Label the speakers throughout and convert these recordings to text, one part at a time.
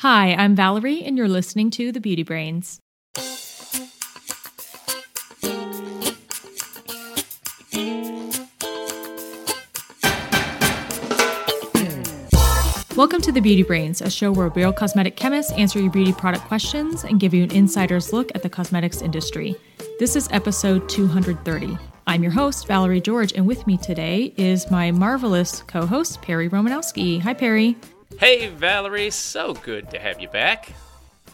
Speaker 1: Hi, I'm Valerie, and you're listening to The Beauty Brains. Welcome to The Beauty Brains, a show where real cosmetic chemists answer your beauty product questions and give you an insider's look at the cosmetics industry. This is episode 230. I'm your host, Valerie George, and with me today is my marvelous co host, Perry Romanowski. Hi, Perry.
Speaker 2: Hey, Valerie, so good to have you back.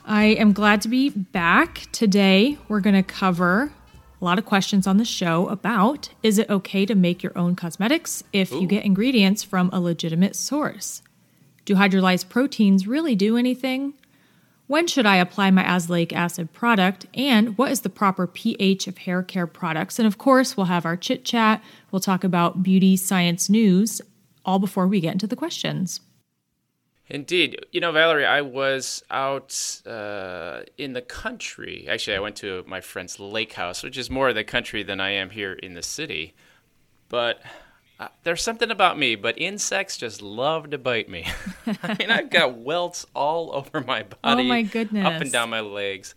Speaker 1: I am glad to be back. Today, we're going to cover a lot of questions on the show about is it okay to make your own cosmetics if Ooh. you get ingredients from a legitimate source? Do hydrolyzed proteins really do anything? When should I apply my azelaic acid product? And what is the proper pH of hair care products? And of course, we'll have our chit chat. We'll talk about beauty science news, all before we get into the questions.
Speaker 2: Indeed. You know, Valerie, I was out uh, in the country. Actually, I went to my friend's lake house, which is more of the country than I am here in the city. But uh, there's something about me, but insects just love to bite me. I mean, I've got welts all over my body.
Speaker 1: Oh, my goodness.
Speaker 2: Up and down my legs.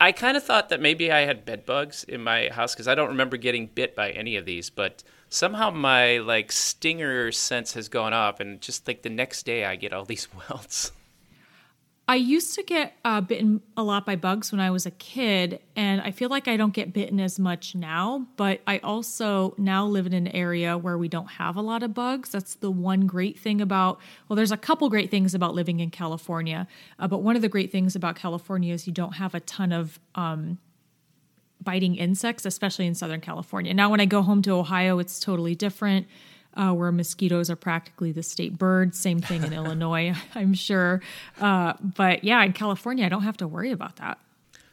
Speaker 2: I kind of thought that maybe I had bed bugs in my house because I don't remember getting bit by any of these, but somehow my like stinger sense has gone up, and just like the next day I get all these welts.
Speaker 1: I used to get uh, bitten a lot by bugs when I was a kid, and I feel like I don't get bitten as much now. But I also now live in an area where we don't have a lot of bugs. That's the one great thing about, well, there's a couple great things about living in California. Uh, but one of the great things about California is you don't have a ton of um, biting insects, especially in Southern California. Now, when I go home to Ohio, it's totally different uh, where mosquitoes are practically the state bird. Same thing in Illinois, I'm sure. Uh, but yeah, in California, I don't have to worry about that.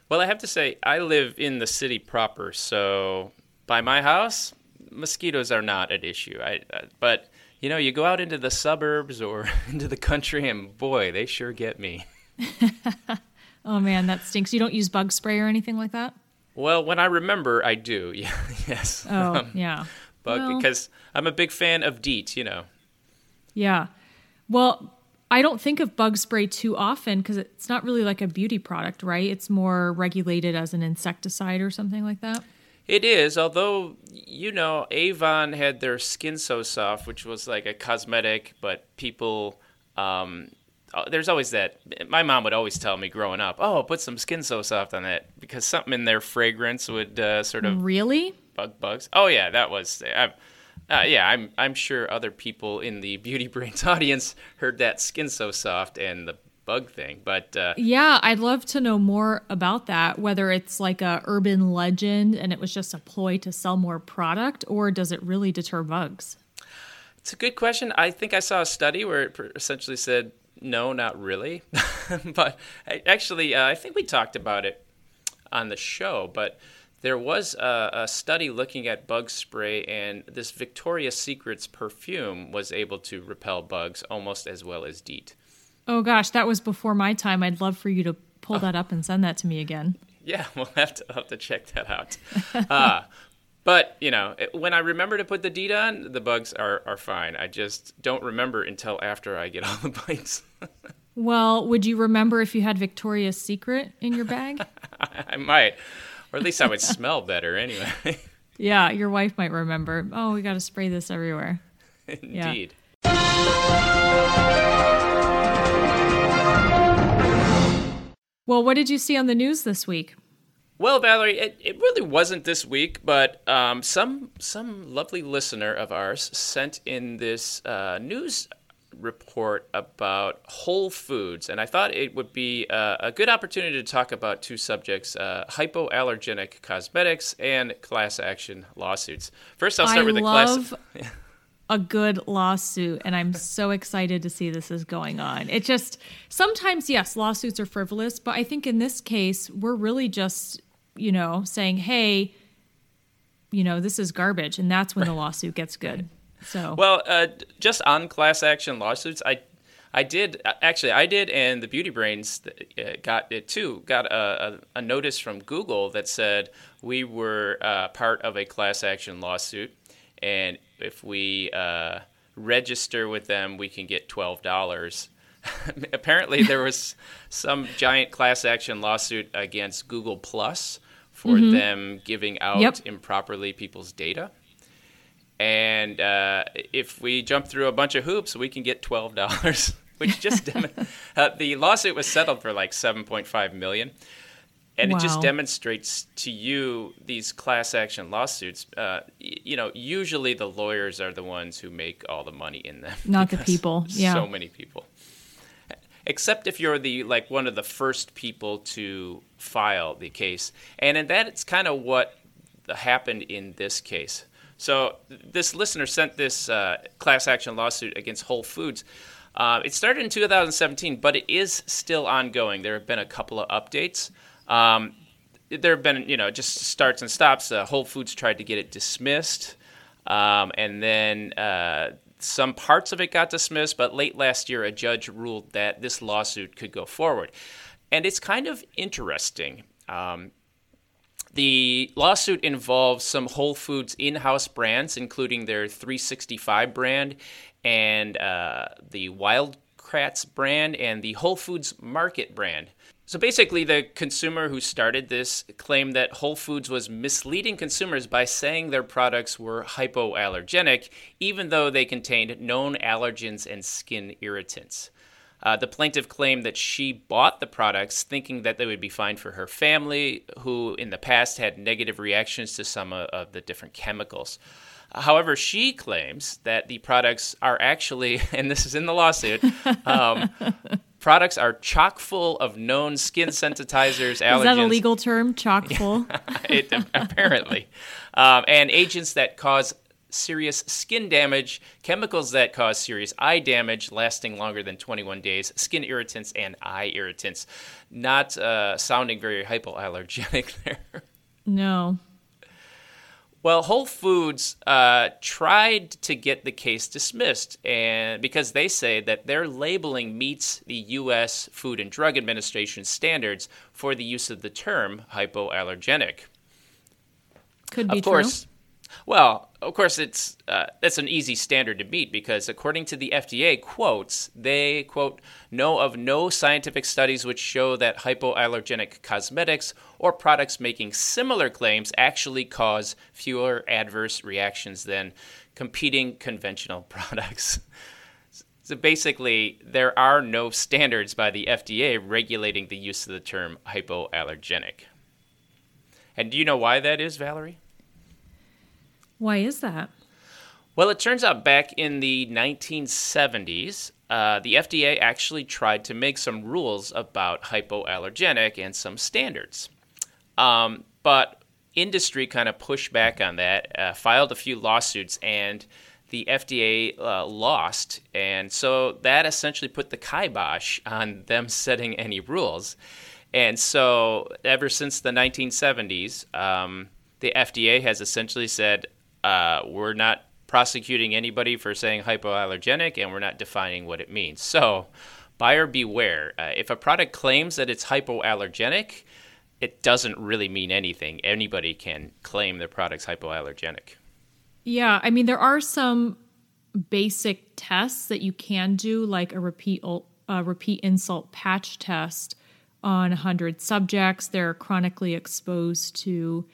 Speaker 2: Well, I have to say, I live in the city proper, so by my house, mosquitoes are not an issue. I, uh, but you know, you go out into the suburbs or into the country, and boy, they sure get me.
Speaker 1: oh man, that stinks. You don't use bug spray or anything like that?
Speaker 2: Well, when I remember, I do. Yeah, yes.
Speaker 1: Oh, um, yeah
Speaker 2: bug well, because I'm a big fan of DEET, you know.
Speaker 1: Yeah. Well, I don't think of bug spray too often because it's not really like a beauty product, right? It's more regulated as an insecticide or something like that.
Speaker 2: It is, although you know, Avon had their Skin So Soft, which was like a cosmetic, but people um, uh, there's always that. My mom would always tell me growing up, "Oh, put some Skin So Soft on that," because something in their fragrance would uh, sort of
Speaker 1: really
Speaker 2: bug bugs. Oh yeah, that was. Uh, yeah, I'm I'm sure other people in the Beauty Brains audience heard that Skin So Soft and the bug thing, but uh,
Speaker 1: yeah, I'd love to know more about that. Whether it's like a urban legend and it was just a ploy to sell more product, or does it really deter bugs?
Speaker 2: It's a good question. I think I saw a study where it essentially said no, not really. but actually, uh, I think we talked about it on the show, but there was a, a, study looking at bug spray, and this Victoria's Secrets perfume was able to repel bugs almost as well as DEET.
Speaker 1: Oh gosh, that was before my time. I'd love for you to pull that up and send that to me again.
Speaker 2: Yeah, we'll have to have to check that out. uh, but you know, when I remember to put the DEET on, the bugs are are fine. I just don't remember until after I get all the bites.
Speaker 1: well, would you remember if you had Victoria's Secret in your bag?
Speaker 2: I might or at least I would smell better anyway.
Speaker 1: yeah, your wife might remember. Oh, we got to spray this everywhere.
Speaker 2: Indeed.
Speaker 1: Yeah. Well, what did you see on the news this week?
Speaker 2: Well, Valerie, it, it really wasn't this week, but um, some some lovely listener of ours sent in this uh, news report about Whole Foods, and I thought it would be uh, a good opportunity to talk about two subjects uh, hypoallergenic cosmetics and class action lawsuits. First, I'll start
Speaker 1: I
Speaker 2: with the
Speaker 1: love class. a good lawsuit, and I'm so excited to see this is going on. It just sometimes, yes, lawsuits are frivolous, but I think in this case, we're really just, you know, saying, hey, you know, this is garbage, and that's when the lawsuit gets good. So
Speaker 2: well, uh, just on class action lawsuits, I I did actually I did, and the Beauty Brains uh, got it too. Got a, a, a notice from Google that said we were uh, part of a class action lawsuit, and if we uh, register with them, we can get twelve dollars. apparently there was some giant class action lawsuit against Google Plus for mm-hmm. them giving out yep. improperly people's data. And uh, if we jump through a bunch of hoops, we can get twelve dollars, which just uh, the lawsuit was settled for like seven point five million. And wow. it just demonstrates to you these class action lawsuits uh, you know usually the lawyers are the ones who make all the money in them.
Speaker 1: Not the people yeah.
Speaker 2: so many people. Except if you're the like one of the first people to file the case. And in that it's kind of what happened in this case so this listener sent this uh, class action lawsuit against whole foods uh, it started in 2017 but it is still ongoing there have been a couple of updates um, there have been, you know, just starts and stops. Uh, Whole Foods tried to get it dismissed, um, and then uh, some parts of it got dismissed. But late last year, a judge ruled that this lawsuit could go forward, and it's kind of interesting. Um, the lawsuit involves some Whole Foods in-house brands, including their 365 brand and uh, the Wild Kratts brand and the Whole Foods Market brand. So basically, the consumer who started this claimed that Whole Foods was misleading consumers by saying their products were hypoallergenic, even though they contained known allergens and skin irritants. Uh, the plaintiff claimed that she bought the products thinking that they would be fine for her family, who in the past had negative reactions to some of, the different chemicals. However, she claims that the products are actually, and this is in the lawsuit, um, products are chock full of known skin sensitizers, allergens. Is
Speaker 1: that a legal term? Chock full?
Speaker 2: it, apparently. Um, and agents that cause serious skin damage, chemicals that cause serious eye damage lasting longer than 21 days, skin irritants, and eye irritants. Not uh, sounding very hypoallergenic there.
Speaker 1: No.
Speaker 2: Well, Whole Foods uh, tried to get the case dismissed, and because they say that their labeling meets the U.S. Food and Drug Administration standards for the use of the term hypoallergenic.
Speaker 1: Could be
Speaker 2: of course,
Speaker 1: true.
Speaker 2: Well, of course, it's uh, that's an easy standard to meet because, according to the FDA, quotes they quote know of no scientific studies which show that hypoallergenic cosmetics or products making similar claims actually cause fewer adverse reactions than competing conventional products. So basically, there are no standards by the FDA regulating the use of the term hypoallergenic. And do you know why that is, Valerie?
Speaker 1: Why is that?
Speaker 2: Well, it turns out back in the 1970s, uh, the FDA actually tried to make some rules about hypoallergenic and some standards. Um, but industry kind of pushed back on that, uh, filed a few lawsuits, and the FDA uh, lost. And so that essentially put the kibosh on them setting any rules. And so ever since the 1970s, um, the FDA has essentially said, uh, we're not prosecuting anybody for saying hypoallergenic, and we're not defining what it means. So, buyer beware. Uh, if a product claims that it's hypoallergenic, it doesn't really mean anything. Anybody can claim their product's hypoallergenic.
Speaker 1: Yeah, I mean there are some basic tests that you can do, like a repeat uh, repeat insult patch test on 100 subjects. They're chronically exposed to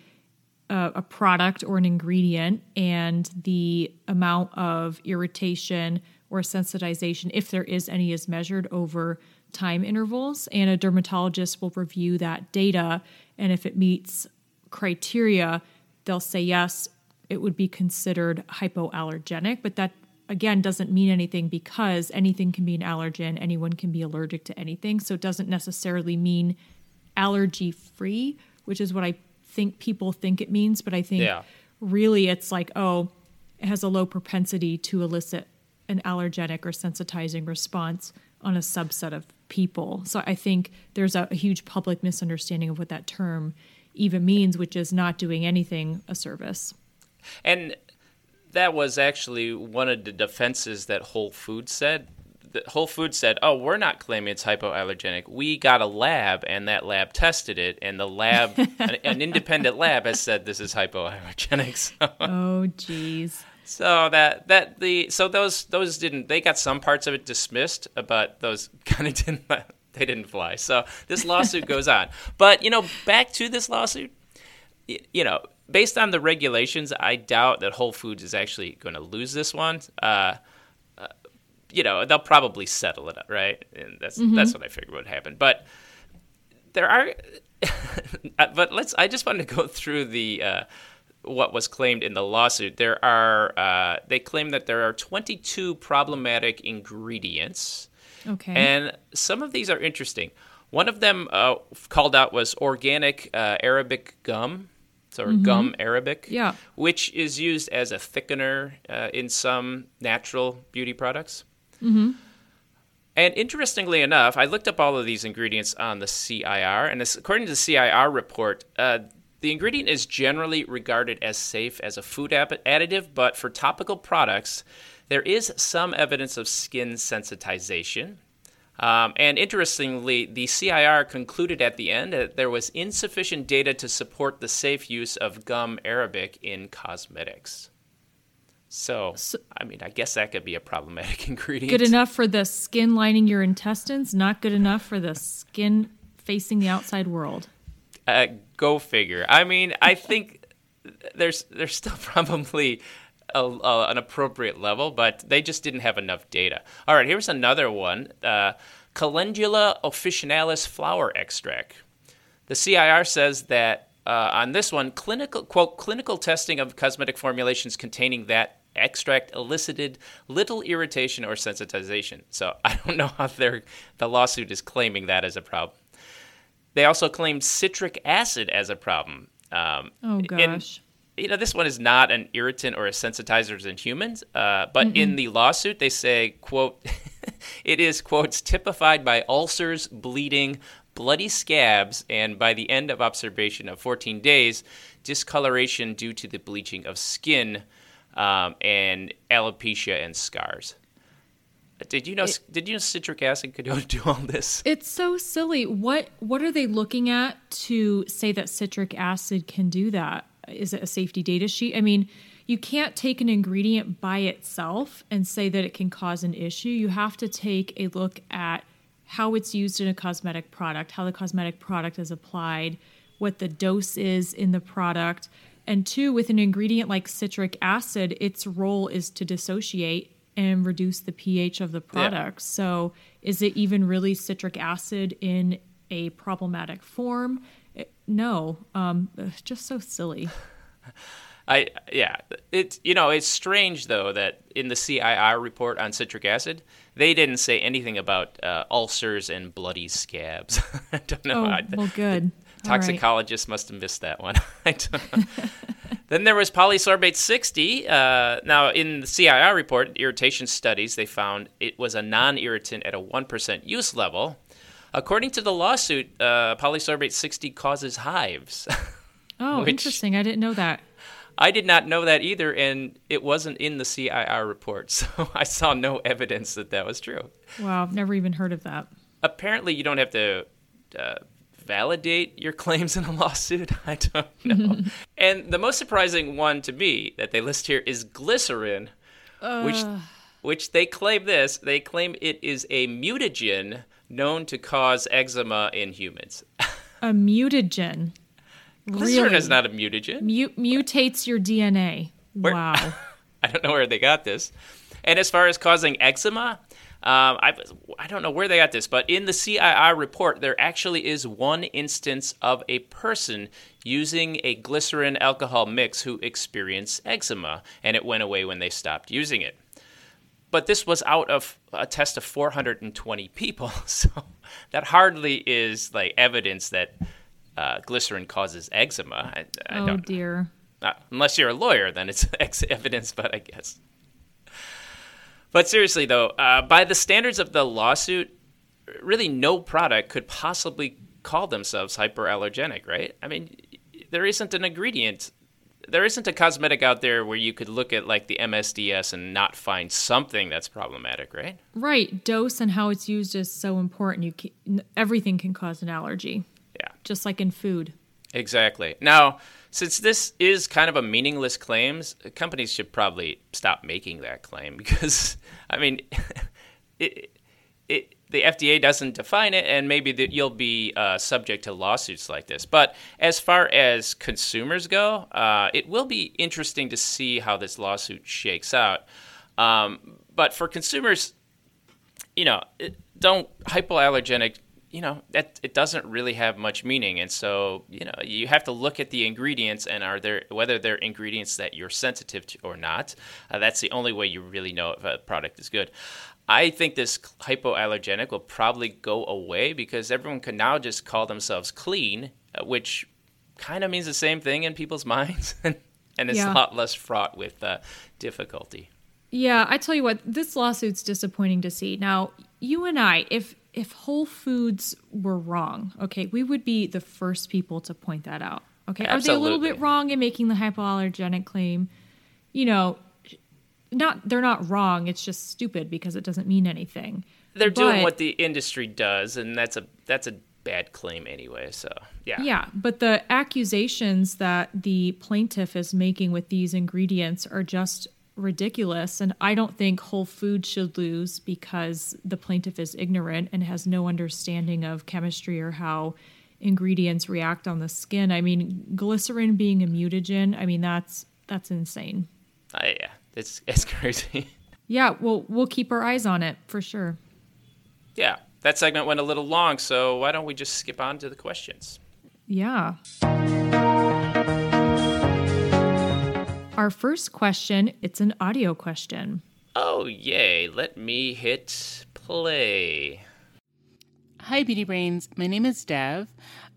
Speaker 1: a, a product or an ingredient and the amount of irritation or sensitization, if there is any, is measured over time intervals. And a dermatologist will review that data. And if it meets criteria, they'll say yes, it would be considered hypoallergenic. But that, again, doesn't mean anything because anything can be an allergen, anyone can be allergic to anything. So it doesn't necessarily mean allergy free, which is what I think people think it means, but I think yeah. really it's like, oh, it has a low propensity to elicit an allergenic or sensitizing response on a subset of people. So I think there's a, a huge public misunderstanding of what that term even means, which is not doing anything a service.
Speaker 2: And that was actually one of the defenses that Whole Foods said Whole Foods said, "Oh, we're not claiming it's hypoallergenic. We got a lab, and that lab tested it, and the lab, an, an, independent lab, has said this is hypoallergenic."
Speaker 1: So, oh, jeez.
Speaker 2: So that that the so those those didn't they got some parts of it dismissed, but those kind of didn't they didn't fly. So this lawsuit goes on. But you know, back to this lawsuit, you know, based on the regulations, I doubt that Whole Foods is actually going to lose this one. Uh, you know, they'll probably settle it, up, right? And that's mm-hmm. that's what I figured would happen. But there are, but let's. I just wanted to go through the. Uh, what was claimed in the lawsuit. There are uh, they claim that there are 22 problematic ingredients.
Speaker 1: Okay.
Speaker 2: And some of these are interesting. One of them uh, called out was organic uh, Arabic gum, so mm-hmm. gum Arabic,
Speaker 1: yeah,
Speaker 2: which is used as a thickener uh, in some natural beauty products.
Speaker 1: Mm-hmm.
Speaker 2: And interestingly enough, I looked up all of these ingredients on the CIR, and this, according to the CIR report, uh, the ingredient is generally regarded as safe as a food additive, but for topical products, there is some evidence of skin sensitization. Um, and interestingly, the CIR concluded at the end that there was insufficient data to support the safe use of gum arabic in cosmetics. So, so, I mean, I guess that could be a problematic ingredient.
Speaker 1: Good enough for the skin lining your intestines, not good enough for the skin facing the outside world.
Speaker 2: Uh, go figure. I mean, I think there's there's still probably a, a, an appropriate level, but they just didn't have enough data. All right, here's another one: uh, Calendula officinalis flower extract. The CIR says that uh, on this one, clinical quote clinical testing of cosmetic formulations containing that extract elicited little irritation or sensitization. So I don't know how the lawsuit is claiming that as a problem. They also claimed citric acid as a problem.
Speaker 1: Um, oh gosh.
Speaker 2: And, you know, this one is not an irritant or a sensitizer in humans, uh, but Mm-mm. in the lawsuit they say, "quote It is quotes typified by ulcers, bleeding, bloody scabs, and by the end of observation of 14 days, discoloration due to the bleaching of skin, um, and alopecia and scars." Did you know? It, did you know citric acid could do all this?
Speaker 1: It's so silly. What What are they looking at to say that citric acid can do that? Is it a safety data sheet? I mean, you can't take an ingredient by itself and say that it can cause an issue. You have to take a look at how it's used in a cosmetic product, how the cosmetic product is applied, what the dose is in the product. And two, with an ingredient like citric acid, its role is to dissociate and reduce the pH of the product. Yeah. So, is it even really citric acid in a problematic form? It, no, um, just so silly.
Speaker 2: I yeah, it's you know it's strange though that in the CIR report on citric acid they didn't say anything about uh, ulcers and bloody scabs. I don't know.
Speaker 1: Oh, well, good.
Speaker 2: Toxicologists right. must have missed that one. I don't know. Then there was polysorbate 60. Uh, now, in the CIR report, irritation studies, they found it was a non irritant at a 1% use level. According to the lawsuit, uh, polysorbate 60 causes hives.
Speaker 1: Oh, interesting. I didn't know that.
Speaker 2: I did not know that either, and it wasn't in the CIR report, so I saw no evidence that that was true.
Speaker 1: Wow, I've never even heard of that.
Speaker 2: Apparently, you don't have to uh, validate your claims in a lawsuit? I don't know. and the most surprising one to me that they list here is glycerin, uh. which which they claim this. They claim it is a mutagen known to cause eczema in humans.
Speaker 1: a mutagen.
Speaker 2: Glycerin really? is not a mutagen.
Speaker 1: Mut- mutates your DNA. Where, wow.
Speaker 2: I don't know where they got this. And as far as causing eczema, um, I, I don't know where they got this, but in the CIR report, there actually is one instance of a person using a glycerin alcohol mix who experienced eczema, and it went away when they stopped using it. But this was out of a test of 420 people, so that hardly is like evidence that uh, glycerin causes eczema. I, I
Speaker 1: oh dear.
Speaker 2: Unless you're a lawyer, then it's evidence, but I guess. But seriously, though, uh, by the standards of the lawsuit, really no product could possibly call themselves hyperallergenic, right? I mean, there isn't an ingredient, there isn't a cosmetic out there where you could look at like the MSDS and not find something that's problematic, right?
Speaker 1: Right. Dose and how it's used is so important. You can, everything can cause an allergy.
Speaker 2: Yeah.
Speaker 1: Just like in food.
Speaker 2: Exactly. Now, since this is kind of a meaningless claims, companies should probably stop making that claim because, I mean, it, it, the FDA doesn't define it, and maybe the, you'll be uh, subject to lawsuits like this. But as far as consumers go, uh, it will be interesting to see how this lawsuit shakes out. Um, but for consumers, you know, don't hypoallergenic you know that it doesn't really have much meaning. And so you know you have to look at the ingredients and are there whether they're ingredients that you're sensitive to or not. Uh, that's the only way you really know if a product is good. I think this hypoallergenic will probably go away because everyone can now just call themselves clean uh, which kind of means the same thing in people's minds. And it's yeah. a lot less fraught with uh, difficulty.
Speaker 1: Yeah i tell you what this lawsuit's disappointing to see. Now you and i if if Whole Foods were wrong, okay, we would be the first people to point that out. Okay, Absolutely. are they a little bit wrong in making the hypoallergenic claim? You know, not they're not wrong. It's just stupid because it doesn't mean anything.
Speaker 2: They're but, doing what the industry does, and that's a that's a bad claim anyway. So yeah,
Speaker 1: yeah. But the accusations that the plaintiff is making with these ingredients are just ridiculous. And I don't think Whole Foods should lose because the plaintiff is ignorant and has no understanding of chemistry or how ingredients react on the skin. I mean, glycerin being a mutagen, I mean, that's that's insane.
Speaker 2: Uh, yeah, it's it's crazy.
Speaker 1: yeah, well, we'll keep our eyes on it for sure.
Speaker 2: Yeah, that segment went a little long, so why don't we just skip on to the questions?
Speaker 1: Yeah. Our first question, it's an audio question.
Speaker 2: Oh, yay. Let me hit play.
Speaker 3: Hi, Beauty Brains. My name is Dev.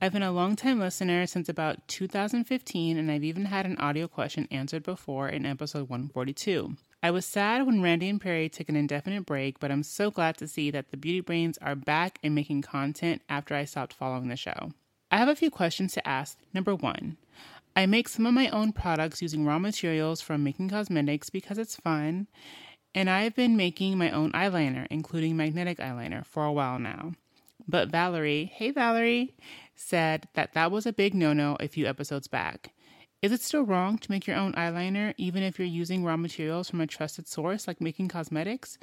Speaker 3: I've been a longtime listener since about 2015, and I've even had an audio question answered before in episode 142. I was sad when Randy and Perry took an indefinite break, but I'm so glad to see that the Beauty Brains are back and making content after I stopped following the show. I have a few questions to ask. Number one, I make some of my own products using raw materials from Making Cosmetics because it's fun, and I've been making my own eyeliner, including magnetic eyeliner, for a while now. But Valerie, hey Valerie, said that that was a big no no a few episodes back. Is it still wrong to make your own eyeliner even if you're using raw materials from a trusted source like Making Cosmetics?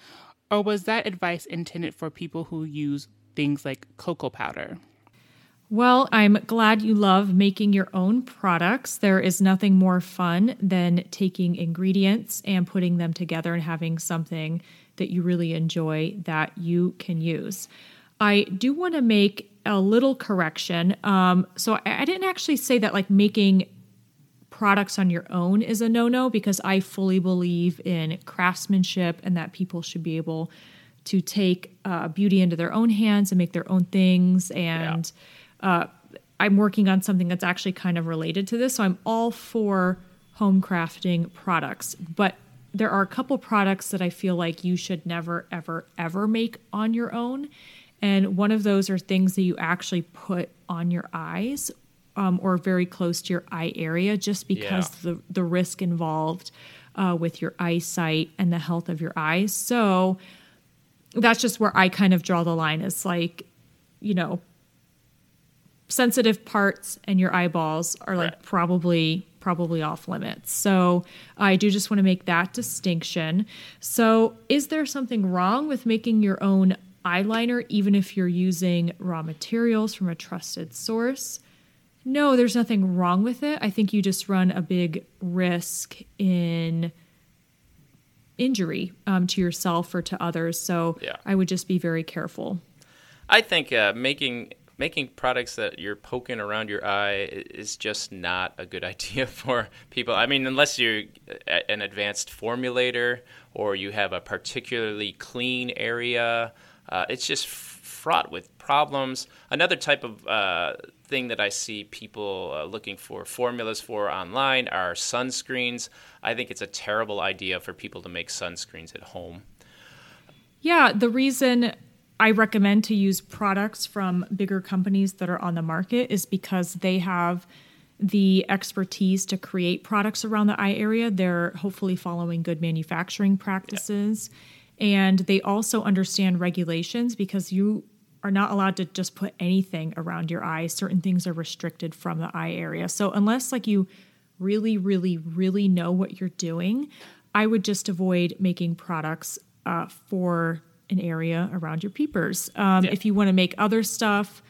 Speaker 3: Or was that advice intended for people who use things like cocoa powder?
Speaker 1: Well, I'm glad you love making your own products. There is nothing more fun than taking ingredients and putting them together and having something that you really enjoy that you can use. I do want to make a little correction. Um, so I, I didn't actually say that like making products on your own is a no no because I fully believe in craftsmanship and that people should be able to take uh, beauty into their own hands and make their own things and. Yeah uh, I'm working on something that's actually kind of related to this. So I'm all for home crafting products, but there are a couple products that I feel like you should never, ever, ever make on your own. And one of those are things that you actually put on your eyes um, or very close to your eye area, just because yeah. the, the risk involved uh, with your eyesight and the health of your eyes. So that's just where I kind of draw the line. It's like, you know, sensitive parts and your eyeballs are like right. probably probably off limits. So I do just want to make that distinction. So is there something wrong with making your own eyeliner even if you're using raw materials from a trusted source? No, there's nothing wrong with it. I think you just run a big risk in injury um, to yourself or to others. So yeah. I would just be very careful.
Speaker 2: I think uh, making making products that you're poking around your eye is just not a good idea for people. I mean, unless you're an advanced formulator or you have a particularly clean area, uh, it's just fraught with problems. Another type of uh, thing that I see people uh, looking for formulas for online are sunscreens. I think it's a terrible idea for people to make sunscreens at home.
Speaker 1: Yeah, the reason I recommend to use products from bigger companies that are on the market is because they have the expertise to create products around the eye area. They're hopefully following good manufacturing practices. Yeah. And they also understand regulations because you are not allowed to just put anything around your eye. Certain things are restricted from the eye area. So unless like you really, really, really know what you're doing, I would just avoid making products uh, for an area around your peepers. Um, yeah. If you want to make other stuff,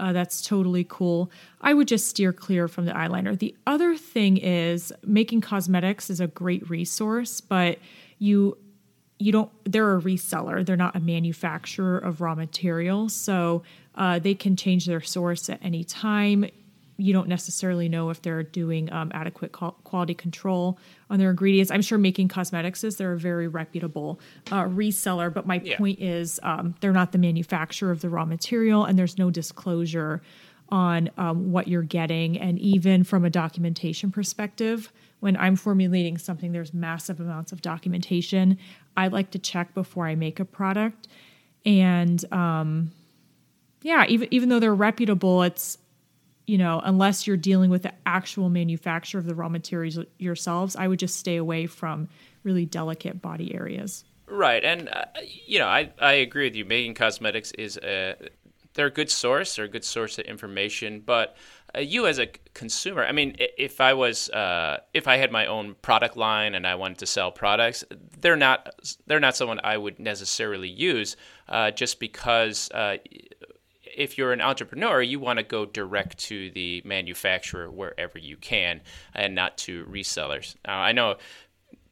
Speaker 1: uh, that's totally cool. I would just steer clear from the eyeliner. The other thing is Making Cosmetics is a great resource, but you you don't they're a reseller they're not a manufacturer of raw materials so uh, they can change their source at any time you don't necessarily know if they're doing um, adequate quality control on their ingredients. I'm sure Making Cosmetics is they're a very reputable uh, reseller, but my yeah. point is um, they're not the manufacturer of the raw material, and there's no disclosure on um, what you're getting. And even from a documentation perspective, when I'm formulating something, there's massive amounts of documentation. I like to check before I make a product, and um, yeah, even even though they're reputable, it's you know, unless you're dealing with the actual manufacturer of the raw materials yourselves, I would just stay away from really delicate body areas.
Speaker 2: Right, and uh, you know, I I agree with you. Making Cosmetics is a they're a good source, they're a good source of information, but uh, you as a consumer, I mean, if I was uh, if I had my own product line and I wanted to sell products, they're not they're not someone I would necessarily use uh, just because uh, if you're an entrepreneur, you want to go direct to the manufacturer wherever you can and not to resellers. Now, I know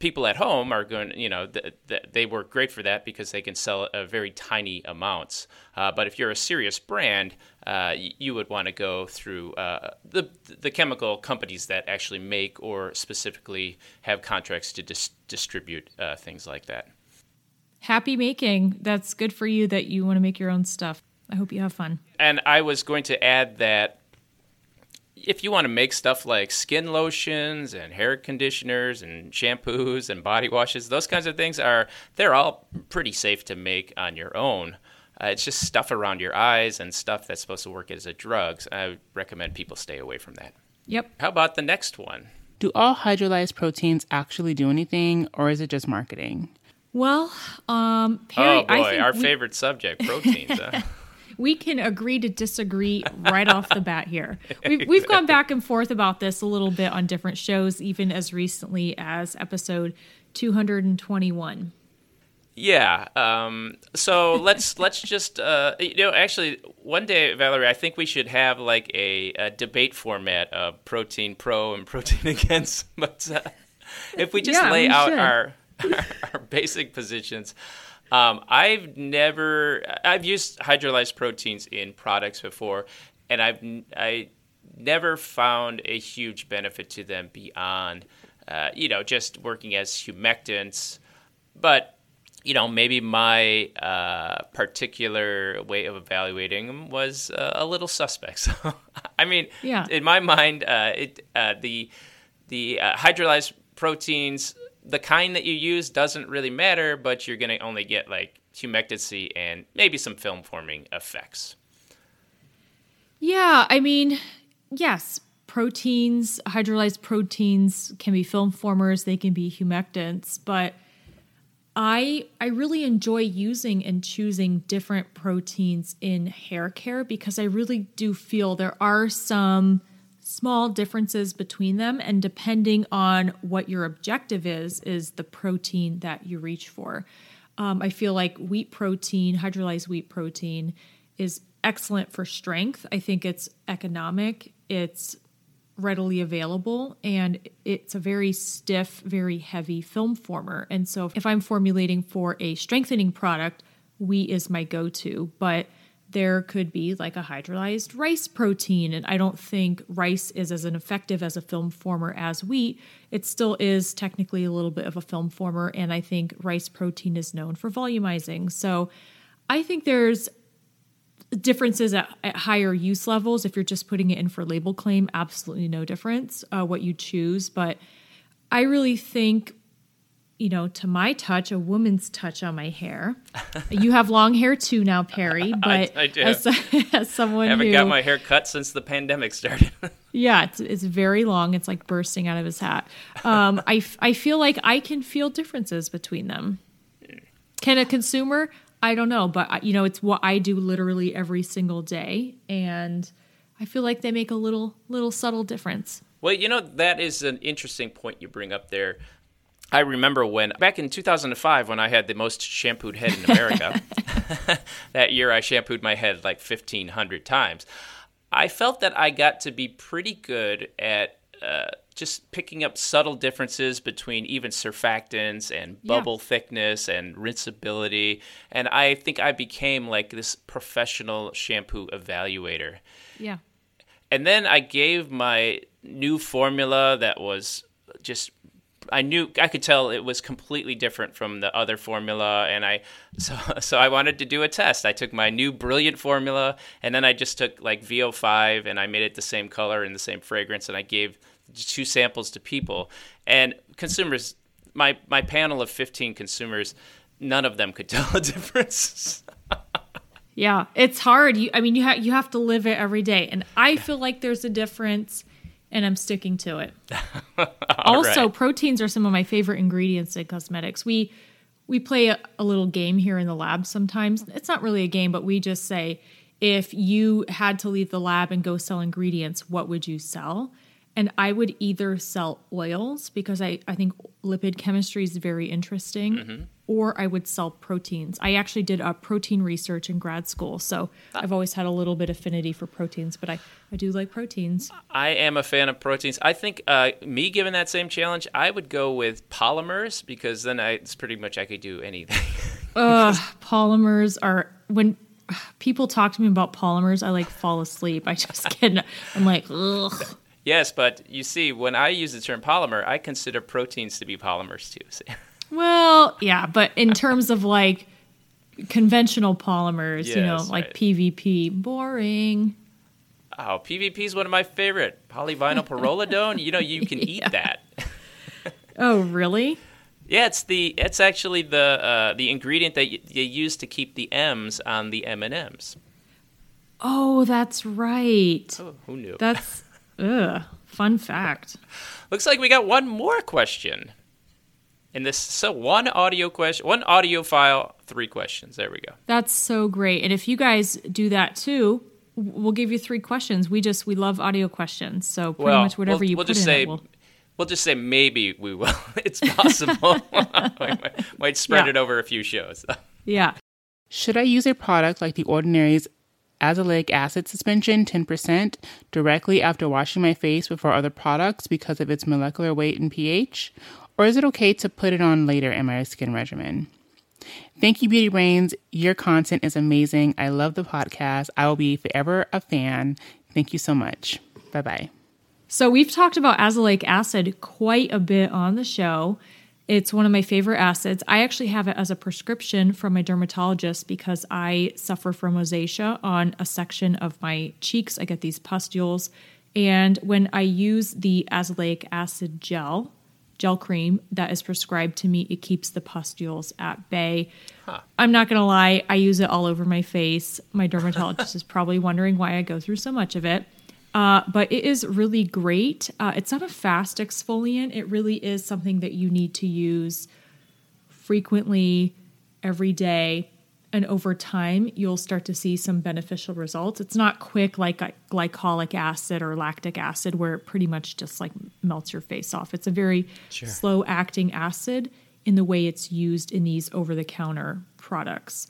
Speaker 2: people at home are going, you know, th- th- they work great for that because they can sell very tiny amounts. Uh, but if you're a serious brand, uh, you would want to go through uh, the the chemical companies that actually make or specifically have contracts to dis- distribute uh, things like that.
Speaker 1: Happy making. That's good for you that you want to make your own stuff. I hope you have fun.
Speaker 2: And I was going to add that if you want to make stuff like skin lotions and hair conditioners and shampoos and body washes, those kinds of things are they're all pretty safe to make on your own. Uh, it's just stuff around your eyes and stuff that's supposed to work as a drug. So I recommend people stay away from that.
Speaker 1: Yep.
Speaker 2: How about the next one?
Speaker 3: Do all hydrolyzed proteins actually do anything, or is it just marketing?
Speaker 1: Well, um, Perry,
Speaker 2: oh boy, our we... favorite subject, proteins.
Speaker 1: we can agree to disagree right off the bat here. We've, we've gone back and forth about this a little bit on different shows, even as recently as episode 221.
Speaker 2: Yeah. Um, so let's let's just uh, you know actually one day, Valerie, I think we should have like a, a debate format of protein pro and protein against. But uh, if we just yeah, lay we out our, our, our basic positions. Um, I've never I've used hydrolyzed proteins in products before, and I've I never found a huge benefit to them beyond uh, you know just working as humectants. But you know maybe my uh, particular way of evaluating them was uh, a little suspect. So I mean, yeah. in my mind, uh, it uh, the the uh, hydrolyzed proteins the kind that you use doesn't really matter, but you're going to only get like humectancy and maybe some film forming effects.
Speaker 1: Yeah, I mean, yes, proteins, hydrolyzed proteins can be film formers, they can be humectants, but I I really enjoy using and choosing different proteins in hair care because I really do feel there are some small differences between them and depending on what your objective is is the protein that you reach for. Um, i feel like wheat protein hydrolyzed wheat protein is excellent for strength. I think it's economic it's readily available and it's a very stiff very heavy film former. And so if i'm formulating for a strengthening product wheat is my go-to but there could be like a hydrolyzed rice protein. And I don't think rice is as effective as a film former as wheat. It still is technically a little bit of a film former. And I think rice protein is known for volumizing. So I think there's differences at, at higher use levels. If you're just putting it in for label claim, absolutely no difference uh, what you choose. But I really think you know, to my touch, a woman's touch on my hair. you have long hair too now, Perry. But
Speaker 2: I, I do.
Speaker 1: As, as someone
Speaker 2: I haven't
Speaker 1: who,
Speaker 2: got my hair cut since the pandemic started.
Speaker 1: yeah, it's, it's very long. It's like bursting out of his hat. Um, I, I feel like I can feel differences between them. Can a consumer? I don't know, but you know, it's what I do literally every single day, and I feel like they make a little little subtle difference.
Speaker 2: Well, you know, that is an interesting point you bring up there. I remember when, back in 2005, when I had the most shampooed head in America, that year I shampooed my head like 1,500 times. I felt that I got to be pretty good at uh, just picking up subtle differences between even surfactants and
Speaker 1: Yeah.
Speaker 2: bubble thickness and rinsability. And I think I became like this professional shampoo evaluator.
Speaker 1: Yeah.
Speaker 2: And then I gave my new formula that was just I knew I could tell it was completely different from the other formula and I so so I wanted to do a test. I took my new brilliant formula and then I just took like VO5 and I made it the same color and the same fragrance and I gave two samples to people and consumers my my panel of 15 consumers none of them could tell a difference.
Speaker 1: Yeah, it's hard. You, I mean, you have you have to live it every day, and I feel like there's a difference, and I'm sticking to it. also,
Speaker 2: right.
Speaker 1: proteins are some of my favorite ingredients in cosmetics. We we play a, a little game here in the lab sometimes. It's not really a game, but we just say if you had to leave the lab and go sell ingredients, what would you sell? And I would either sell oils because I, I think lipid chemistry is very interesting, mm-hmm. Or I would sell proteins. I actually did a protein research in grad school, so I've always had a little bit affinity for proteins, but I, I do like proteins.
Speaker 2: I am a fan of proteins. I think uh, me given that same challenge, I would go with polymers because then I, it's pretty much I could do anything.
Speaker 1: Ugh, polymers are when people talk to me about polymers, I like fall asleep. I just get I'm like, ugh.
Speaker 2: yes, but you see, when I use the term polymer, I consider proteins to be polymers too.
Speaker 1: Well, yeah, but in terms of like conventional polymers, you know, like
Speaker 2: right.
Speaker 1: PVP, boring.
Speaker 2: Oh, PVP is one of my favorite. Polyvinyl pyrrolidone. You know, you can eat that.
Speaker 1: Oh, really?
Speaker 2: Yeah, it's the it's actually the uh, the ingredient that y- you use to keep the M's on the M and M's.
Speaker 1: Oh, that's right.
Speaker 2: Oh, who knew?
Speaker 1: That's ugh. Fun fact.
Speaker 2: Looks like we got one more question. In this, so one audio question, one audio file, three questions. There we go.
Speaker 1: That's so great. And if you guys do that too, we'll give you three questions. We just we love audio questions. So pretty
Speaker 2: well,
Speaker 1: much whatever
Speaker 2: we'll,
Speaker 1: you
Speaker 2: we'll
Speaker 1: put
Speaker 2: just
Speaker 1: in
Speaker 2: say
Speaker 1: it, we'll,
Speaker 2: we'll just say maybe we will. it's possible. might, might spread
Speaker 1: Yeah.
Speaker 2: it over a few shows.
Speaker 1: yeah.
Speaker 3: Should I use a product like the Ordinary's azelaic acid suspension 10% directly after washing my face before other products because of its molecular weight and pH? Or is it okay to put it on later in my skin regimen? Thank you, Beauty Brains. Your content is amazing. I love the podcast. I will be forever a fan. Thank you so much. Bye bye.
Speaker 1: So we've talked about azelaic acid quite a bit on the show. It's one of my favorite acids. I actually have it as a prescription from my dermatologist because I suffer from rosacea on a section of my cheeks. I get these pustules. And when I use the azelaic acid gel, gel cream that is prescribed to me, it keeps the pustules at bay. I'm not going to lie, I use it all over my face. My dermatologist is probably wondering why I go through so much of it. Uh, but it is really great. Uh, it's not a fast exfoliant. It really is something that you need to use frequently every day. And over time, you'll start to see some beneficial results. It's not quick like glycolic acid or lactic acid, where it pretty much just like melts your face off. It's a very slow acting acid in the way it's used in these over the counter products.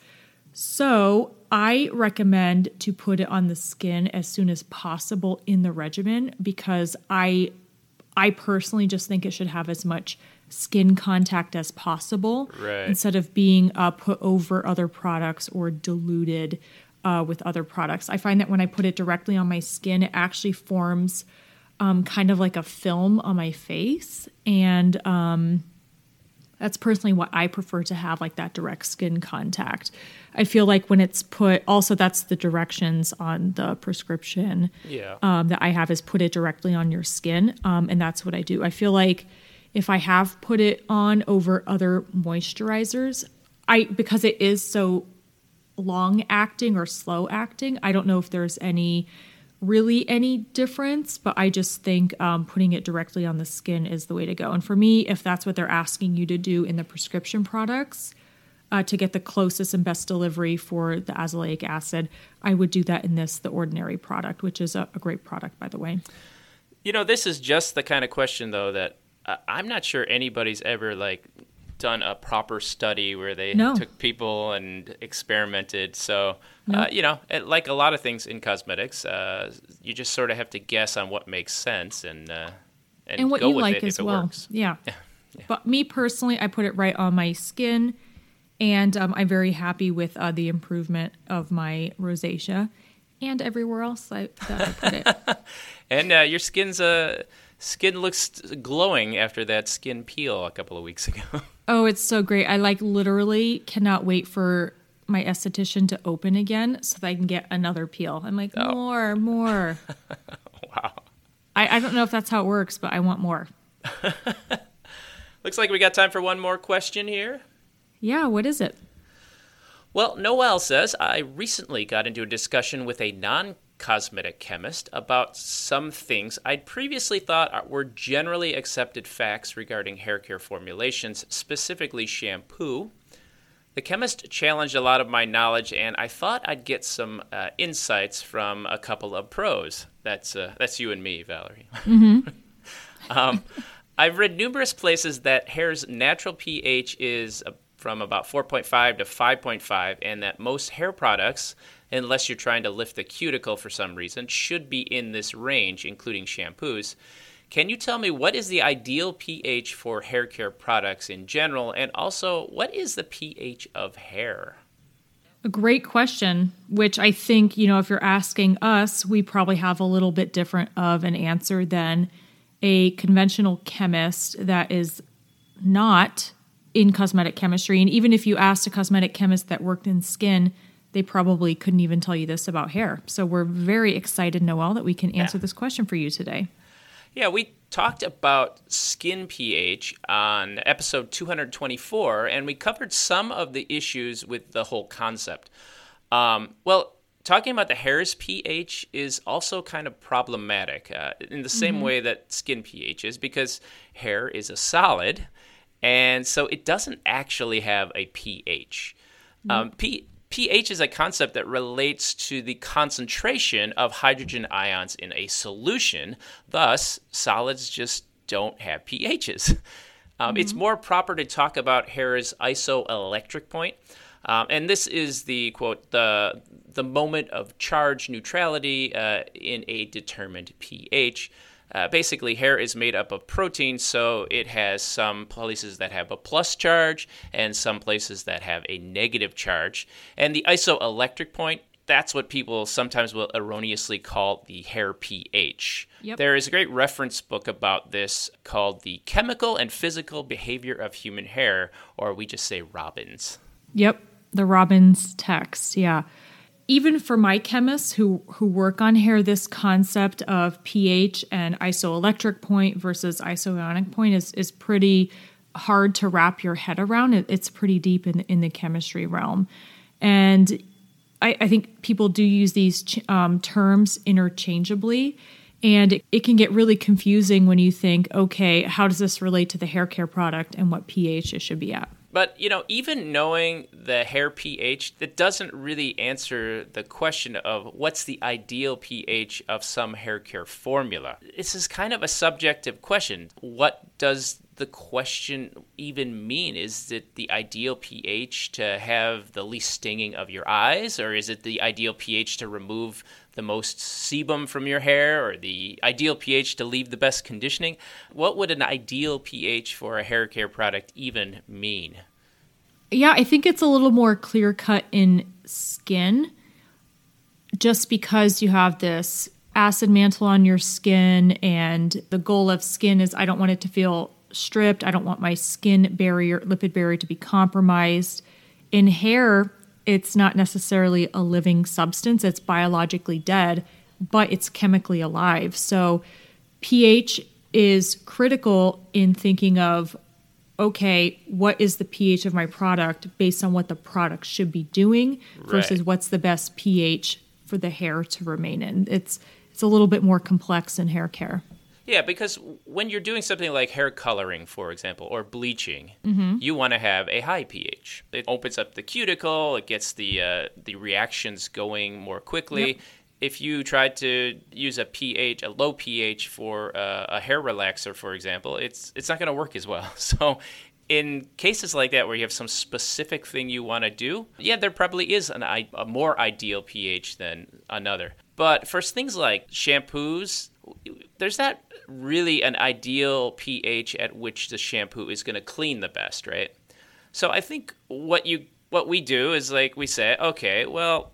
Speaker 1: So I recommend to put it on the skin as soon as possible in the regimen because I I personally just think it should have as much skin contact as possible
Speaker 2: Right.
Speaker 1: instead of being uh, put over other products or diluted uh, with other products. I find that when I put it directly on my skin, it actually forms um, kind of like a film on my face. And um, that's personally what I prefer to have, like that direct skin contact. I feel like when it's put, also, that's the directions on the prescription
Speaker 2: Yeah.
Speaker 1: um, that I have is put it directly on your skin. Um, and that's what I do. I feel like if I have put it on over other moisturizers, I because it is so long acting or slow acting, I don't know if there's any really any difference, but I just think um, putting it directly on the skin is the way to go. And for me, if that's what they're asking you to do in the prescription products, uh, to get the closest and best delivery for the azelaic acid, I would do that in this, the ordinary product, which is a, a great product, by the way.
Speaker 2: You know, this is just the kind of question, though, that I'm not sure anybody's ever like done a proper study where they
Speaker 1: No.
Speaker 2: took people and experimented. So,
Speaker 1: No.
Speaker 2: uh, you know, it, like a lot of things in cosmetics, uh, you just sort of have to guess on what makes sense and uh, and,
Speaker 1: and what
Speaker 2: go
Speaker 1: you
Speaker 2: with
Speaker 1: like
Speaker 2: it
Speaker 1: as
Speaker 2: if it
Speaker 1: well.
Speaker 2: works.
Speaker 1: Yeah. But me personally, I put it right on my skin, and um, I'm very happy with uh, the improvement of my rosacea, and everywhere else I, that I put it.
Speaker 2: And uh, your skin's uh, skin looks glowing after that skin peel a couple of weeks ago.
Speaker 1: oh, it's so great! I like literally cannot wait for my esthetician to open again so that I can get another peel. I'm like
Speaker 2: Oh.
Speaker 1: more, more.
Speaker 2: wow.
Speaker 1: I, I don't know if that's how it works, but I want more.
Speaker 2: Looks like we got time for one more question here.
Speaker 1: Yeah, what is it?
Speaker 2: Well, Noel says, I recently got into a discussion with a non cosmetic chemist about some things I'd previously thought were generally accepted facts regarding hair care formulations, specifically shampoo. The chemist challenged a lot of my knowledge, and I thought I'd get some uh, insights from a couple of pros. That's uh, that's you and me, Valerie. um, I've read numerous places that hair's natural pH is uh, from about 4.5 to 5.5, and that most hair products, unless you're trying to lift the cuticle for some reason, should be in this range, including shampoos. Can you tell me what is the ideal pH for hair care products in general, and also what is the pH of hair?
Speaker 1: A great question, which I think, you know, if you're asking us, we probably have a little bit different of an answer than a conventional chemist that is not in cosmetic chemistry. And even if you asked a cosmetic chemist that worked in skin, they probably couldn't even tell you this about hair. So we're very excited, Noel, that we can answer
Speaker 2: Yeah.
Speaker 1: this question for you today.
Speaker 2: Yeah, we talked about skin pH on episode 224, and we covered some of the issues with the whole concept. Um, well, talking about the hair's pH is also kind of problematic uh, in the same way that skin pH is, because hair is a solid, and so it doesn't actually have a pH. Um, P- pH is a concept that relates to the concentration of hydrogen ions in a solution. Thus, solids just don't have pHs. Um, It's more proper to talk about hair's isoelectric point. Um, and this is the quote the the moment of charge neutrality uh, in a determined pH. Uh, basically, hair is made up of protein, so it has some places that have a plus charge and some places that have a negative charge. And the isoelectric point, that's what people sometimes will erroneously call the hair pH.
Speaker 1: Yep.
Speaker 2: There is a great reference book about this called The Chemical and Physical Behavior of Human Hair, or we just say Robbins.
Speaker 1: Yep, the Robbins text. Yeah. Even for my chemists who who work on hair, this concept of pH and isoelectric point versus isoionic point is is pretty hard to wrap your head around. It, it's pretty deep in in the chemistry realm, and I, I think people do use these um, terms interchangeably. And it, it can get really confusing when you think, okay, how does this relate to the hair care product and what pH it should be at?
Speaker 2: But you know, even knowing the hair pH, that doesn't really answer the question of what's the ideal pH of some hair care formula. This is kind of a subjective question. What does the question even mean? Is it the ideal pH to have the least stinging of your eyes, or is it the ideal pH to remove the most sebum from your hair, or the ideal pH to leave the best conditioning? What would an ideal pH for a hair care product even mean?
Speaker 1: Yeah, I think it's a little more clear cut in skin just because you have this acid mantle on your skin, and the goal of skin is I don't want it to feel stripped. I don't want my skin barrier, lipid barrier to be compromised. In hair, it's not necessarily a living substance, it's biologically dead, but it's chemically alive. So, pH is critical in thinking of okay, what is the pH of my product based on what the product should be doing versus
Speaker 2: Right.
Speaker 1: what's the best pH for the hair to remain in. It's it's a little bit more complex in hair care.
Speaker 2: Yeah, because when you're doing something like hair coloring, for example, or bleaching,
Speaker 1: Mm-hmm.
Speaker 2: you want to have a high pH. It opens up the cuticle, it gets the uh, the reactions going more quickly.
Speaker 1: Yep.
Speaker 2: If you try to use a pH, a low pH for uh, a hair relaxer, for example, it's it's not going to work as well. So. In cases like that, where you have some specific thing you want to do, yeah, there probably is an, a more ideal pH than another. But for things like shampoos, there's not really an ideal pH at which the shampoo is going to clean the best, right? So I think what you what we do is like we say, okay, well,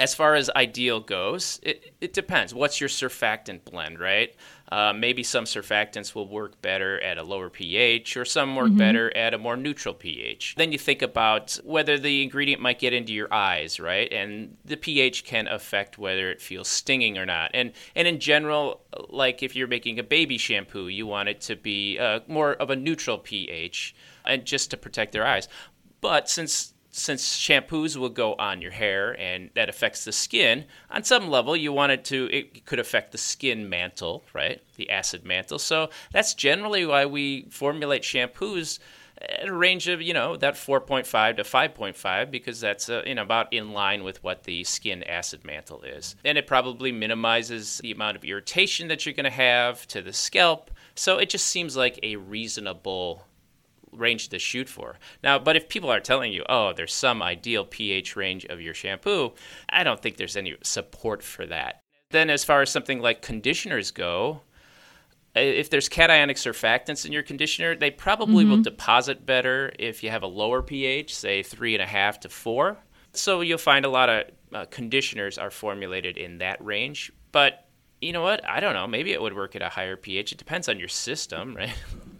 Speaker 2: as far as ideal goes, it, it depends. What's your surfactant blend, right? Uh, maybe some surfactants will work better at a lower pH, or some work better at a more neutral pH. Then you think about whether the ingredient might get into your eyes, right? And the pH can affect whether it feels stinging or not. And and in general, like if you're making a baby shampoo, you want it to be uh, more of a neutral pH, and just to protect their eyes. But since since shampoos will go on your hair and that affects the skin, on some level you want it to it could affect the skin mantle, right? The acid mantle. So that's generally why we formulate shampoos at a range of, you know, that 4.5 to 5.5 because that's uh, you know about in line with what the skin acid mantle is. And it probably minimizes the amount of irritation that you're going to have to the scalp. So it just seems like a reasonable range to shoot for. Now, but if people are telling you, oh, there's some ideal pH range of your shampoo, I don't think there's any support for that. Then, as far as something like conditioners go, if there's cationic surfactants in your conditioner, they probably will deposit better if you have a lower pH, say three and a half to four. So you'll find a lot of uh, conditioners are formulated in that range. But you know what? I don't know. Maybe it would work at a higher pH. It depends on your system, right?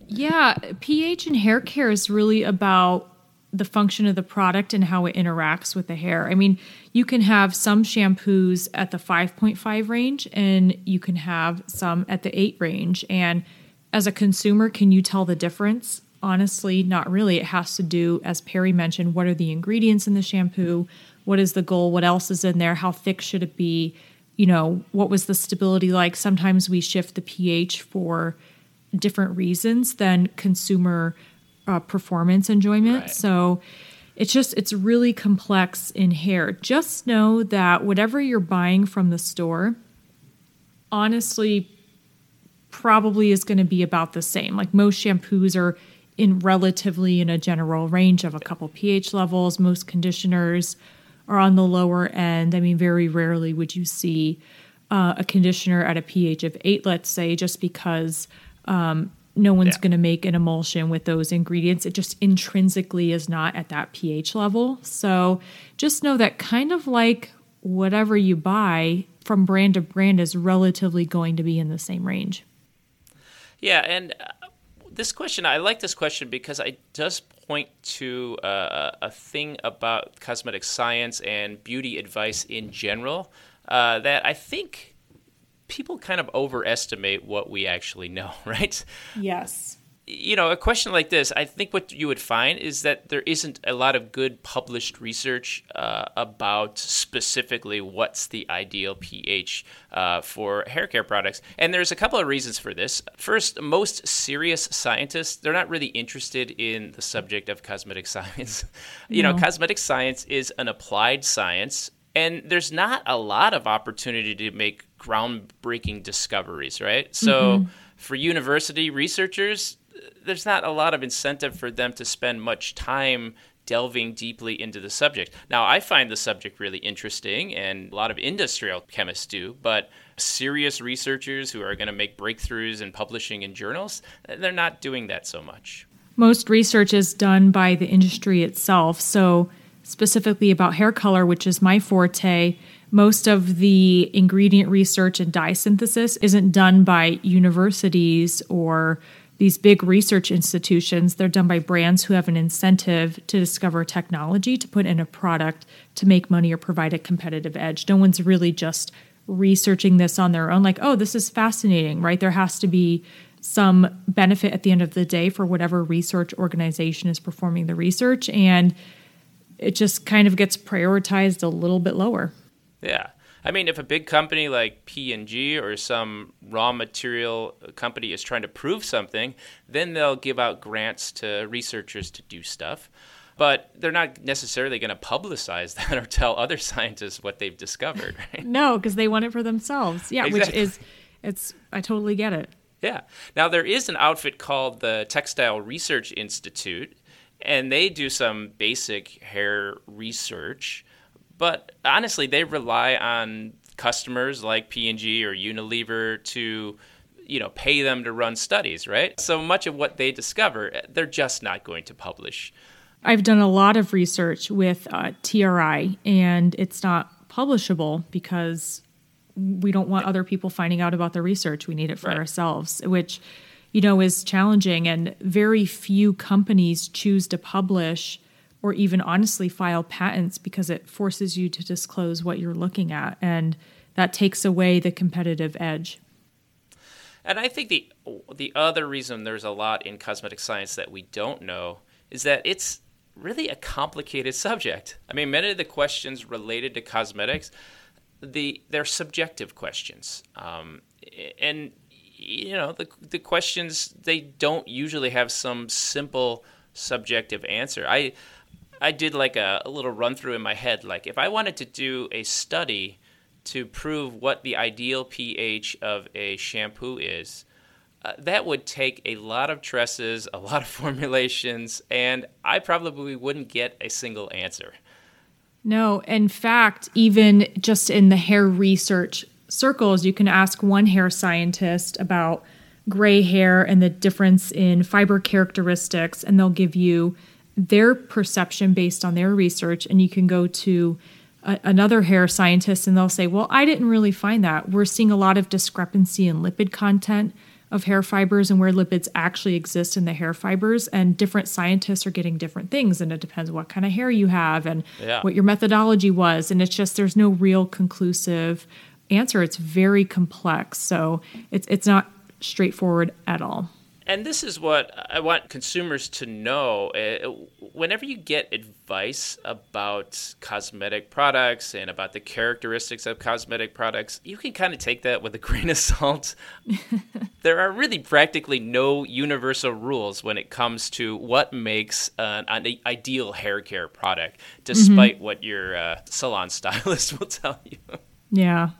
Speaker 1: Yeah, pH in hair care is really about the function of the product and how it interacts with the hair. I mean, you can have some shampoos at the 5.5 range and you can have some at the 8 range. And as a consumer, can you tell the difference? Honestly, not really. It has to do, as Perry mentioned, what are the ingredients in the shampoo? What is the goal? What else is in there? How thick should it be? You know, what was the stability like? Sometimes we shift the pH for different reasons than consumer uh, performance enjoyment.
Speaker 2: Right.
Speaker 1: So it's just it's really complex in hair. Just know that whatever you're buying from the store, honestly, probably is going to be about the same. Like most shampoos are in relatively in a general range of a couple pH levels. Most conditioners are on the lower end. I mean, very rarely would you see uh, a conditioner at a pH of eight, let's say, just because um, no one's
Speaker 2: Yeah.
Speaker 1: going to make an emulsion with those ingredients. It just intrinsically is not at that pH level. So just know that kind of like whatever you buy from brand to brand is relatively going to be in the same range.
Speaker 2: Yeah, and uh, this question, I like this question because it does point to uh, a thing about cosmetic science and beauty advice in general uh, that I think people kind of overestimate what we actually know, right?
Speaker 1: Yes.
Speaker 2: you know, a question like this, I think what you would find is that there isn't a lot of good published research uh, about specifically what's the ideal pH uh, for hair care products. And there's a couple of reasons for this. First, most serious scientists, they're not really interested in the subject of cosmetic science. you know, cosmetic science is an applied science. And there's not a lot of opportunity to make groundbreaking discoveries, right? So mm-hmm. for university researchers, there's not a lot of incentive for them to spend much time delving deeply into the subject. Now, I find the subject really interesting, and a lot of industrial chemists do, but serious researchers who are going to make breakthroughs in publishing in journals, they're not doing that so much.
Speaker 1: Most research is done by the industry itself. So, specifically about hair color, which is my forte, most of the ingredient research and dye synthesis isn't done by universities or these big research institutions. They're done by brands who have an incentive to discover technology to put in a product to make money or provide a competitive edge. No one's really just researching this on their own, like, oh, this is fascinating, right? There has to be some benefit at the end of the day for whatever research organization is performing the research. And it just kind of gets prioritized a little bit lower.
Speaker 2: Yeah. I mean, if a big company like P&G or some raw material company is trying to prove something, then they'll give out grants to researchers to do stuff. But they're not necessarily going to publicize that or tell other scientists what they've discovered. Right?
Speaker 1: No, because they want it for themselves. Yeah,
Speaker 2: Exactly.
Speaker 1: which is, it's, I totally get it.
Speaker 2: Yeah. Now there is an outfit called the Textile Research Institute, and they do some basic hair research. But honestly, they rely on customers like P&G or Unilever to, you know, pay them to run studies, right? So much of what they discover, they're just not going to publish.
Speaker 1: I've done a lot of research with uh, TRI, and it's not publishable because we don't want other people finding out about the research. We need it for
Speaker 2: Right.
Speaker 1: ourselves, which, you know, is challenging. And very few companies choose to publish or even honestly file patents because it forces you to disclose what you're looking at. And that takes away the competitive edge.
Speaker 2: And I think the the other reason there's a lot in cosmetic science that we don't know is that it's really a complicated subject. I mean, many of the questions related to cosmetics, the they're subjective questions, um, and you know the the questions they don't usually have some simple subjective answer. I I did like a, a little run through in my head. Like if I wanted to do a study to prove what the ideal pH of a shampoo is, uh, that would take a lot of tresses, a lot of formulations, and I probably wouldn't get a single answer.
Speaker 1: No, in fact, even just in the hair research circles, you can ask one hair scientist about gray hair and the difference in fiber characteristics, and they'll give you their perception based on their research. And you can go to a, another hair scientist and they'll say, Well, I didn't really find that. We're seeing a lot of discrepancy in lipid content of hair fibers and where lipids actually exist in the hair fibers and different scientists are getting different things and it depends what kind of hair you have and
Speaker 2: Yeah.
Speaker 1: what your methodology was and it's just there's no real conclusive answer it's very complex so it's it's not straightforward at all
Speaker 2: And this is what I want consumers to know. Uh, Whenever you get advice about cosmetic products and about the characteristics of cosmetic products, you can kind of take that with a grain of salt. there are really practically no universal rules when it comes to what makes an, an ideal hair care product, despite what your uh, salon stylist will tell you.
Speaker 1: yeah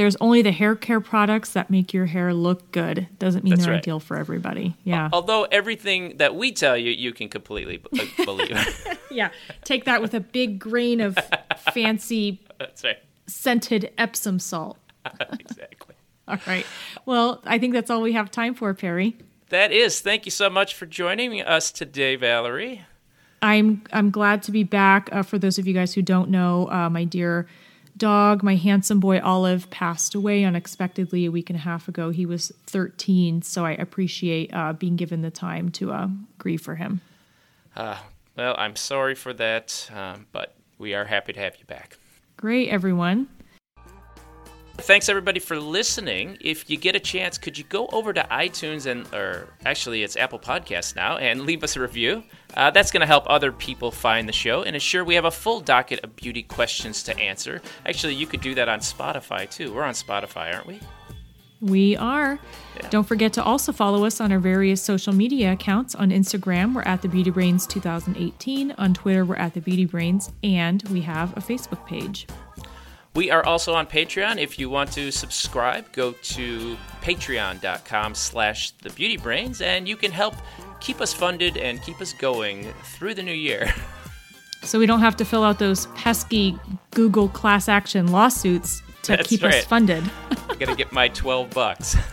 Speaker 1: there's only the hair care products that make your hair look good doesn't mean
Speaker 2: That's
Speaker 1: they're
Speaker 2: right.
Speaker 1: ideal for everybody yeah
Speaker 2: Although everything that we tell you, you can completely b- believe.
Speaker 1: yeah take that with a big grain of fancy
Speaker 2: right.
Speaker 1: scented epsom salt
Speaker 2: exactly.
Speaker 1: all right well i think that's all we have time for perry
Speaker 2: That is. Thank you so much for joining us today, Valerie.
Speaker 1: I'm I'm glad to be back. Uh, for those of you guys who don't know, uh, my dear dog, my handsome boy Olive, passed away unexpectedly a week and a half ago. He was 13, so I appreciate uh, being given the time to uh, grieve for him.
Speaker 2: Uh, well, I'm sorry for that, um, but we are happy to have you back.
Speaker 1: Great, everyone.
Speaker 2: Thanks everybody for listening. If you get a chance, could you go over to iTunes and, or actually it's Apple Podcasts now, and leave us a review? Uh, that's going to help other people find the show and ensure we have a full docket of beauty questions to answer. Actually, you could do that on Spotify too. We're on Spotify, aren't we?
Speaker 1: We are. Don't forget to also follow us on our various social media accounts. On Instagram, we're at the Beauty Brains 2018. On Twitter, we're at the Beauty Brains, and we have a Facebook page.
Speaker 2: We are also on Patreon. If you want to subscribe, go to patreon.com slash the beauty brains and you can help keep us funded and keep us going through the new year.
Speaker 1: so we don't have to fill out those pesky Google class action lawsuits to
Speaker 2: That's
Speaker 1: keep us funded.
Speaker 2: I gotta get my 12 bucks.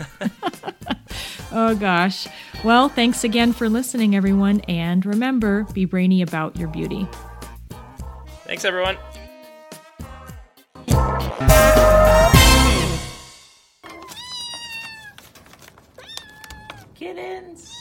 Speaker 1: Oh gosh. Well, thanks again for listening, everyone. And remember, be brainy about your beauty.
Speaker 2: Thanks, everyone. Kittens.